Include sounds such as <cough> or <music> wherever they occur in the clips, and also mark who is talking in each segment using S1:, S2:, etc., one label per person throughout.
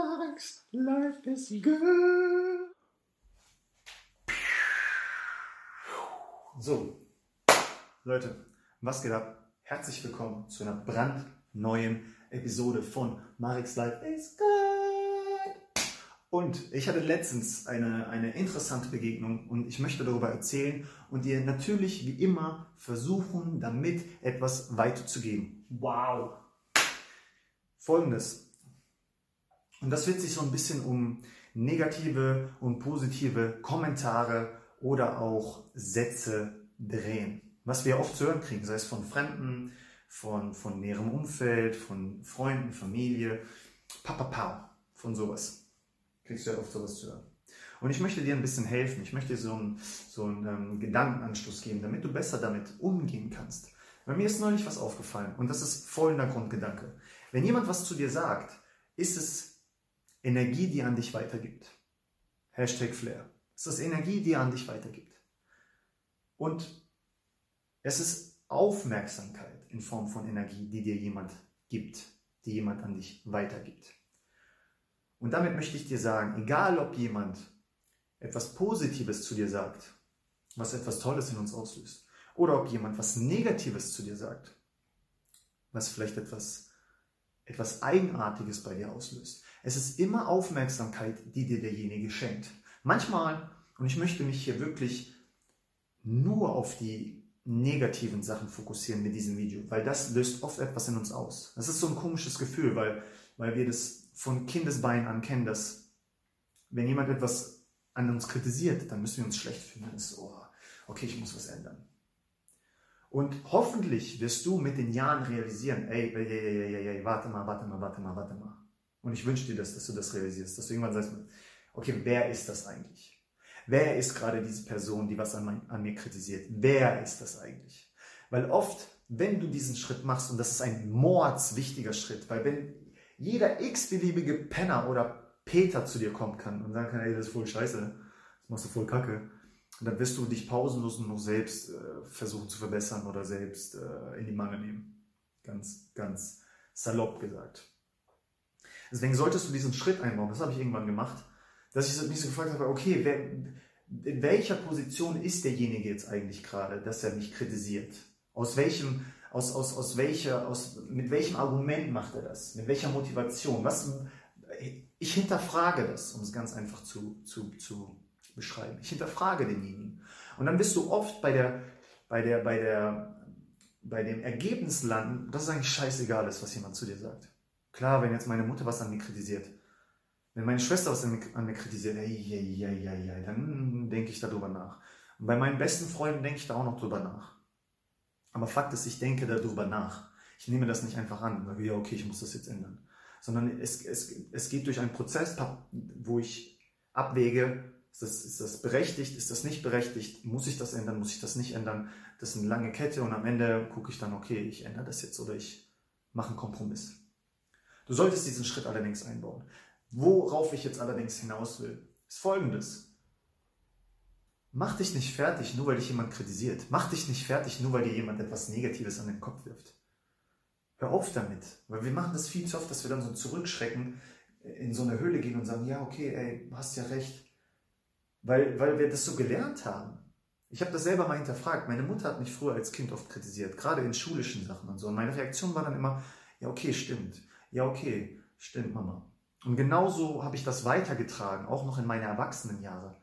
S1: Max, life is good. So, Leute, was geht ab? Herzlich willkommen zu einer brandneuen Episode von Marix Life is good. Und ich hatte letztens eine, eine interessante Begegnung und ich möchte darüber erzählen und dir natürlich wie immer versuchen, damit etwas weiterzugeben. Wow! Folgendes. Und das wird sich so ein bisschen um negative und positive Kommentare oder auch Sätze drehen. Was wir oft zu hören kriegen, sei es von Fremden, von, von näherem Umfeld, von Freunden, Familie, Papa, Papa, von sowas. Kriegst du ja oft sowas zu hören. Und ich möchte dir ein bisschen helfen. Ich möchte dir so einen, so einen ähm, Gedankenanschluss geben, damit du besser damit umgehen kannst. Bei mir ist neulich was aufgefallen und das ist folgender Grundgedanke. Wenn jemand was zu dir sagt, ist es Energie, die an dich weitergibt. Hashtag Flair. Es ist Energie, die an dich weitergibt. Und es ist Aufmerksamkeit in Form von Energie, die dir jemand gibt, die jemand an dich weitergibt. Und damit möchte ich dir sagen, egal ob jemand etwas Positives zu dir sagt, was etwas Tolles in uns auslöst, oder ob jemand was Negatives zu dir sagt, was vielleicht etwas, etwas Eigenartiges bei dir auslöst. Es ist immer Aufmerksamkeit, die dir derjenige schenkt. Manchmal, und ich möchte mich hier wirklich nur auf die negativen Sachen fokussieren mit diesem Video, weil das löst oft etwas in uns aus. Das ist so ein komisches Gefühl, weil, weil wir das von Kindesbein an kennen, dass wenn jemand etwas an uns kritisiert, dann müssen wir uns schlecht fühlen. Dann ist so, oh, okay, ich muss was ändern. Und hoffentlich wirst du mit den Jahren realisieren, ey, ey, ey, ey, ey, warte mal, warte mal, warte mal, warte mal. Und ich wünsche dir das, dass du das realisierst, dass du irgendwann sagst, okay, wer ist das eigentlich? Wer ist gerade diese Person, die was an, mein, an mir kritisiert? Wer ist das eigentlich? Weil oft, wenn du diesen Schritt machst, und das ist ein mordswichtiger Schritt, weil wenn jeder x-beliebige Penner oder Peter zu dir kommen kann und sagen kann, ey, das ist voll scheiße, das machst du voll kacke, und dann wirst du dich pausenlos noch selbst äh, versuchen zu verbessern oder selbst äh, in die Mangel nehmen. Ganz, ganz salopp gesagt. Deswegen solltest du diesen Schritt einbauen. Das habe ich irgendwann gemacht, dass ich mich so gefragt habe, okay, wer, in welcher Position ist derjenige jetzt eigentlich gerade, dass er mich kritisiert? Aus welchem, aus, aus, aus welcher, aus, mit welchem Argument macht er das? Mit welcher Motivation? Was, ich hinterfrage das, um es ganz einfach zu, zu, zu beschreiben. Ich hinterfrage denjenigen. Und dann bist du oft bei der, bei der, bei der, bei dem Ergebnis landen, dass es eigentlich scheißegal ist, was jemand zu dir sagt. Klar, wenn jetzt meine Mutter was an mir kritisiert, wenn meine Schwester was an mir, kritisiert, ey, ey, ey, ey, ey, dann denke ich darüber nach. Und bei meinen besten Freunden denke ich da auch noch drüber nach. Aber Fakt ist, ich denke darüber nach. Ich nehme das nicht einfach an, sage, ja, okay, ich muss das jetzt ändern. Sondern es, es, es geht durch einen Prozess, wo ich abwäge, ist das, ist das berechtigt? Ist das nicht berechtigt? Muss ich das ändern? Muss ich das nicht ändern? Das ist eine lange Kette und am Ende gucke ich dann, okay, ich ändere das jetzt oder ich mache einen Kompromiss. Du solltest diesen Schritt allerdings einbauen. Worauf ich jetzt allerdings hinaus will, ist folgendes. Mach dich nicht fertig, nur weil dich jemand kritisiert. Mach dich nicht fertig, nur weil dir jemand etwas Negatives an den Kopf wirft. Hör auf damit, weil wir machen das viel zu oft, dass wir dann so zurückschrecken, in so eine Höhle gehen und sagen, ja, okay, ey, du hast ja recht weil, weil wir das so gelernt haben. Ich habe das selber mal hinterfragt. Meine Mutter hat mich früher als Kind oft kritisiert, gerade in schulischen Sachen und so. Und meine Reaktion war dann immer, ja, okay, stimmt. Ja, okay, stimmt, Mama. Und genauso habe ich das weitergetragen, auch noch in meine Erwachsenenjahre.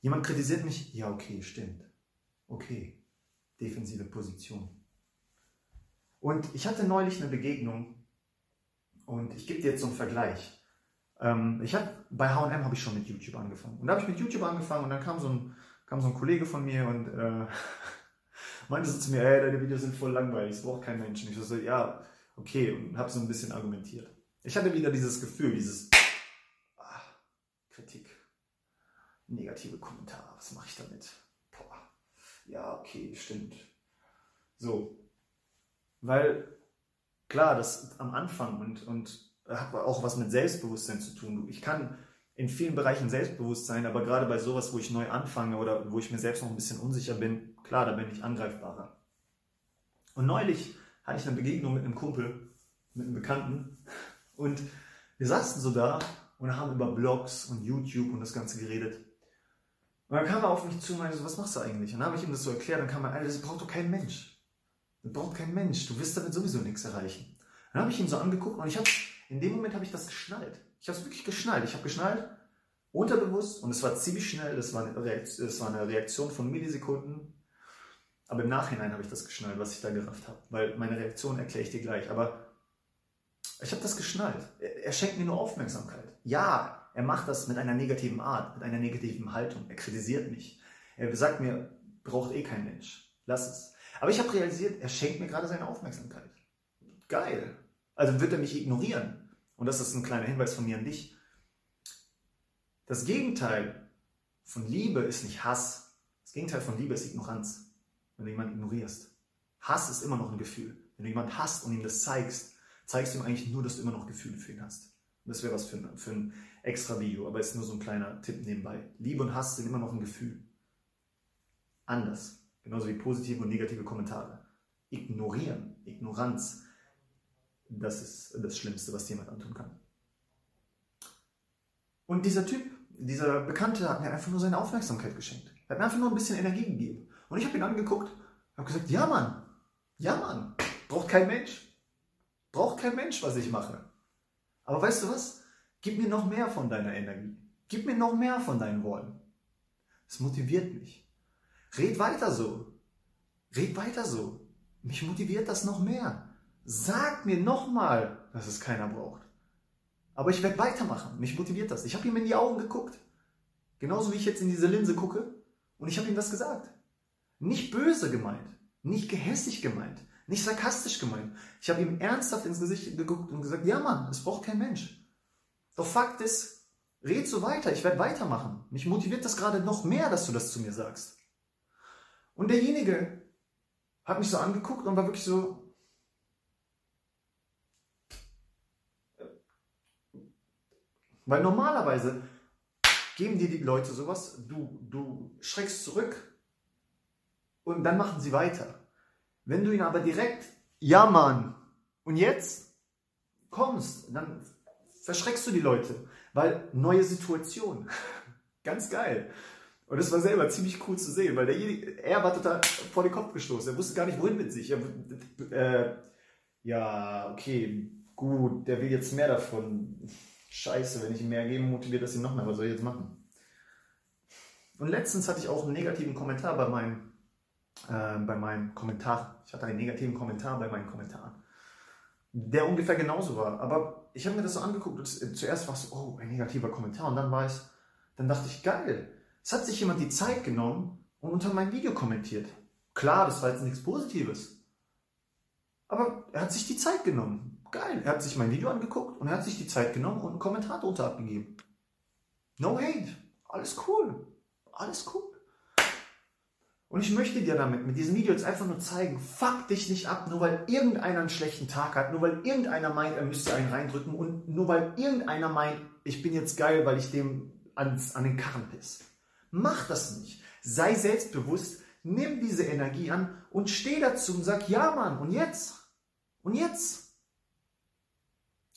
S1: Jemand kritisiert mich, ja, okay, stimmt. Okay, defensive Position. Und ich hatte neulich eine Begegnung und ich gebe dir jetzt so einen Vergleich. Ähm, ich habe bei H&M habe ich schon mit YouTube angefangen. Und da habe ich mit YouTube angefangen und dann kam so ein, kam so ein Kollege von mir und äh, <laughs> meinte so zu mir, ey, deine Videos sind voll langweilig, es braucht kein Mensch. Und ich so, ja, okay, und habe so ein bisschen argumentiert. Ich hatte wieder dieses Gefühl, dieses ah, Kritik, negative Kommentare, was mache ich damit? Boah, ja, okay, stimmt. So, weil klar, das am Anfang und, und hat auch was mit Selbstbewusstsein zu tun. Ich kann in vielen Bereichen selbstbewusst sein, aber gerade bei sowas, wo ich neu anfange oder wo ich mir selbst noch ein bisschen unsicher bin, klar, da bin ich angreifbarer. Und neulich hatte ich eine Begegnung mit einem Kumpel, mit einem Bekannten und wir saßen so da und haben über Blogs und YouTube und das Ganze geredet. Und dann kam er auf mich zu und meinte so, was machst du eigentlich? Und dann habe ich ihm das so erklärt, dann kam er, Alter, das braucht doch kein Mensch. Das braucht kein Mensch, du wirst damit sowieso nichts erreichen. Dann habe ich ihn so angeguckt und ich habe, in dem Moment habe ich das geschnallt. Ich habe es wirklich geschnallt. Ich habe geschnallt, unterbewusst und es war ziemlich schnell, das war, eine Reaktion, das war eine Reaktion von Millisekunden. Aber im Nachhinein habe ich das geschnallt, was ich da gerafft habe. Weil meine Reaktion erkläre ich dir gleich. Aber ich habe das geschnallt. Er schenkt mir nur Aufmerksamkeit. Ja, er macht das mit einer negativen Art, mit einer negativen Haltung. Er kritisiert mich. Er sagt mir, braucht eh kein Mensch. Lass es. Aber ich habe realisiert, er schenkt mir gerade seine Aufmerksamkeit. Geil. Also wird er mich ignorieren. Und das ist ein kleiner Hinweis von mir an dich. Das Gegenteil von Liebe ist nicht Hass. Das Gegenteil von Liebe ist Ignoranz, wenn du jemanden ignorierst. Hass ist immer noch ein Gefühl. Wenn du jemanden hasst und ihm das zeigst, zeigst du ihm eigentlich nur, dass du immer noch Gefühle für ihn hast. das wäre was für ein, für ein extra Video, aber ist nur so ein kleiner Tipp nebenbei. Liebe und Hass sind immer noch ein Gefühl. Anders. Genauso wie positive und negative Kommentare. Ignorieren, Ignoranz, das ist das Schlimmste, was jemand antun kann. Und dieser Typ, dieser Bekannte hat mir einfach nur seine Aufmerksamkeit geschenkt. Er hat mir einfach nur ein bisschen Energie gegeben. Und ich habe ihn angeguckt, habe gesagt, ja Mann, ja Mann, braucht kein Mensch. Braucht kein Mensch, was ich mache. Aber weißt du was? Gib mir noch mehr von deiner Energie. Gib mir noch mehr von deinen Worten. Es motiviert mich. Red weiter so. Red weiter so. Mich motiviert das noch mehr. Sag mir nochmal, dass es keiner braucht. Aber ich werde weitermachen. Mich motiviert das. Ich habe ihm in die Augen geguckt. Genauso wie ich jetzt in diese Linse gucke. Und ich habe ihm das gesagt. Nicht böse gemeint. Nicht gehässig gemeint. Nicht sarkastisch gemeint. Ich habe ihm ernsthaft ins Gesicht geguckt und gesagt, ja Mann, es braucht kein Mensch. Doch Fakt ist, red so weiter, ich werde weitermachen. Mich motiviert das gerade noch mehr, dass du das zu mir sagst. Und derjenige hat mich so angeguckt und war wirklich so, weil normalerweise geben dir die Leute sowas, du, du schreckst zurück und dann machen sie weiter. Wenn du ihn aber direkt, ja Mann, und jetzt kommst, dann verschreckst du die Leute, weil neue Situation. <laughs> Ganz geil. Und das war selber ziemlich cool zu sehen, weil der, er war total vor den Kopf gestoßen. Er wusste gar nicht, wohin mit sich. Er, äh, ja, okay, gut, der will jetzt mehr davon. Scheiße, wenn ich ihm mehr gebe, motiviert das ihn noch mehr. Was soll ich jetzt machen? Und letztens hatte ich auch einen negativen Kommentar bei meinem, äh, bei meinem Kommentar. Ich hatte einen negativen Kommentar bei meinen Kommentaren, der ungefähr genauso war. Aber ich habe mir das so angeguckt und zuerst war es so, oh, ein negativer Kommentar. Und dann war es, dann dachte ich, geil es hat sich jemand die Zeit genommen und unter mein Video kommentiert. Klar, das war jetzt nichts Positives. Aber er hat sich die Zeit genommen. Geil. Er hat sich mein Video angeguckt und er hat sich die Zeit genommen und einen Kommentar drunter abgegeben. No hate. Alles cool. Alles cool. Und ich möchte dir damit, mit diesem Video jetzt einfach nur zeigen, fuck dich nicht ab, nur weil irgendeiner einen schlechten Tag hat, nur weil irgendeiner meint, er müsste einen reindrücken und nur weil irgendeiner meint, ich bin jetzt geil, weil ich dem ans, an den Karren piss. Mach das nicht. Sei selbstbewusst, nimm diese Energie an und steh dazu und sag, ja Mann, und jetzt? Und jetzt?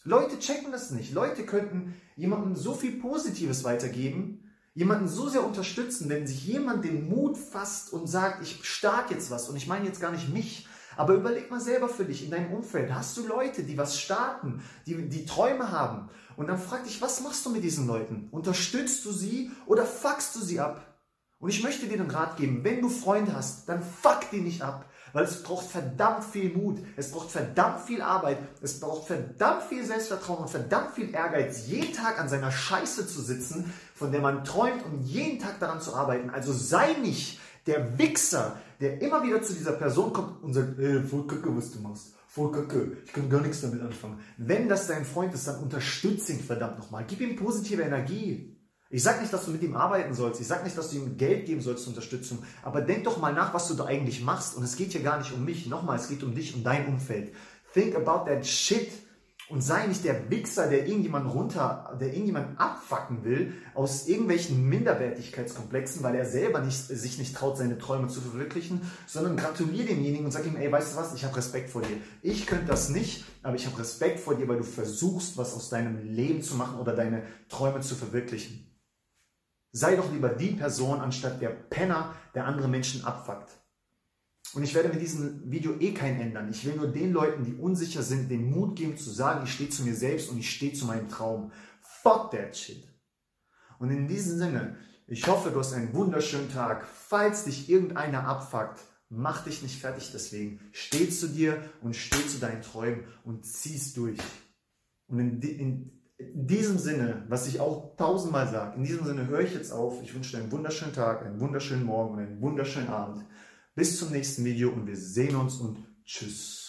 S1: Leute checken das nicht. Leute könnten jemandem so viel Positives weitergeben, jemanden so sehr unterstützen, wenn sich jemand den Mut fasst und sagt, ich stark jetzt was und ich meine jetzt gar nicht mich, aber überleg mal selber für dich in deinem Umfeld. Hast du Leute, die was starten, die, die Träume haben? Und dann frag dich, was machst du mit diesen Leuten? Unterstützt du sie oder fuckst du sie ab? Und ich möchte dir den Rat geben, wenn du Freunde hast, dann fuck die nicht ab. Weil es braucht verdammt viel Mut, es braucht verdammt viel Arbeit, es braucht verdammt viel Selbstvertrauen und verdammt viel Ehrgeiz, jeden Tag an seiner Scheiße zu sitzen, von der man träumt und jeden Tag daran zu arbeiten. Also sei nicht der Wichser, der immer wieder zu dieser Person kommt und sagt, ey, voll kacke, was du machst. Voll kacke, ich kann gar nichts damit anfangen. Wenn das dein Freund ist, dann unterstütze ihn verdammt nochmal. Gib ihm positive Energie. Ich sage nicht, dass du mit ihm arbeiten sollst. Ich sage nicht, dass du ihm Geld geben sollst zur Unterstützung. Aber denk doch mal nach, was du da eigentlich machst. Und es geht hier gar nicht um mich. Nochmal, es geht um dich und dein Umfeld. Think about that shit Und sei nicht der Wichser, der irgendjemand runter, der irgendjemand abfacken will, aus irgendwelchen Minderwertigkeitskomplexen, weil er selber nicht, sich nicht traut, seine Träume zu verwirklichen, sondern gratuliere demjenigen und sag ihm, ey, weißt du was, ich habe Respekt vor dir. Ich könnte das nicht, aber ich habe Respekt vor dir, weil du versuchst, was aus deinem Leben zu machen oder deine Träume zu verwirklichen. Sei doch lieber die Person, anstatt der Penner, der andere Menschen abfuckt. Und ich werde mit diesem Video eh kein ändern. Ich will nur den Leuten, die unsicher sind, den Mut geben zu sagen, ich stehe zu mir selbst und ich stehe zu meinem Traum. Fuck that shit. Und in diesem Sinne, ich hoffe, du hast einen wunderschönen Tag. Falls dich irgendeiner abfuckt, mach dich nicht fertig deswegen. Steh zu dir und steh zu deinen Träumen und zieh's durch. Und in, in, in diesem Sinne, was ich auch tausendmal sage, in diesem Sinne höre ich jetzt auf. Ich wünsche dir einen wunderschönen Tag, einen wunderschönen Morgen und einen wunderschönen Abend. Bis zum nächsten Video und wir sehen uns und tschüss.